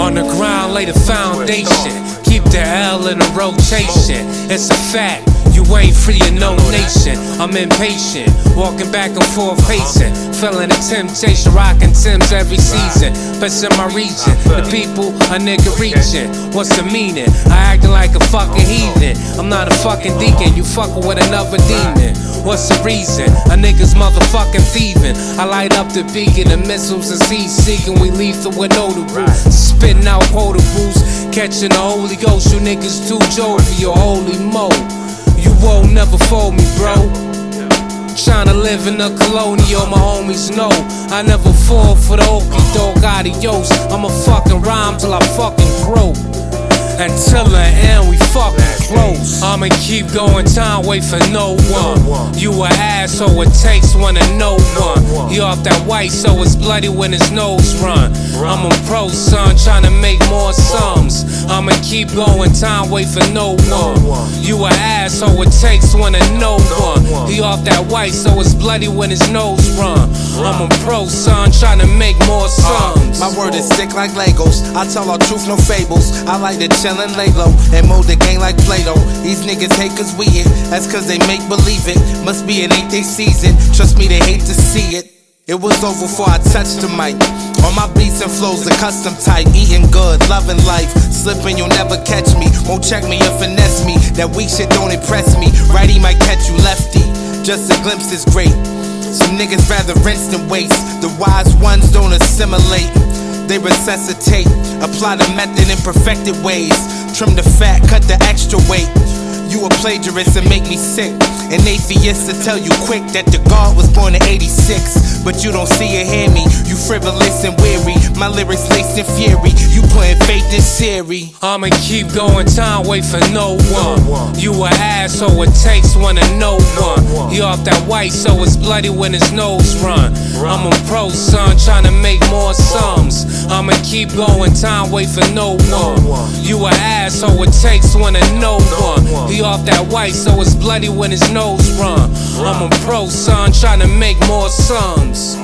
On the ground, lay the foundation. Keep the L in the rotation. It's a fact. Ain't free in no nation. I'm impatient, walking back and forth pacing. Feeling the temptation, rocking Tim's every season. Best in my region, the people a nigga reaching. What's the meaning? I acting like a fucking heathen. I'm not a fucking deacon, you fucking with another demon. What's the reason? A nigga's motherfucking thieving. I light up the beacon, the missiles is heat seeking. We lethal with notable. Spitting out quotables, catching the Holy Ghost. You niggas too jovial, holy mo. Won't never fold me, bro. Tryna live in a colonial, my homies know. I never fall for the okey dog adios. I'ma fucking rhyme till I fucking croak. Until the end, we fucking close. I'ma keep going, time wait for no one. You a asshole, it takes one to know one. You off that white, so it's bloody when his nose run. I'm a pro, son, tryna make more sums. I'ma keep going, time wait for no one. You a asshole, it takes one to know one. He off that white, so it's bloody when his nose run. I'm a pro, son, tryna make more uh, sums. My word is thick like Legos. I tell all truth, no fables. I like to chill and lay low and mold the game like Play Doh. These niggas hate cause we it. That's cause they make believe it. Must be it ain't they season. Trust me, they hate to see it. It was over before I touched the mic. All my beats and flows are custom type. Eating good, loving life. Slipping, you'll never catch me. Won't check me or finesse me. That weak shit don't impress me. Righty might catch you lefty. Just a glimpse is great. Some niggas rather rinse than waste. The wise ones don't assimilate. They resuscitate, apply the method in perfected ways. Trim the fat, cut the extra weight. You a plagiarist and make me sick. An atheist to tell you quick that the God was born in 86. But you don't see or hear me. You frivolous and weary. My lyrics laced in fury. You putting faith in Siri. I'ma keep going, time wait for no one. You a asshole, it takes one to know one. You off that white, so it's bloody when his nose run. I'm a pro, son, tryna make more sums. I'ma keep going, time wait for no one. You a asshole, it takes one to know one. He off that white, so it's bloody when his nose run. I'm a pro, son, tryna make more sums.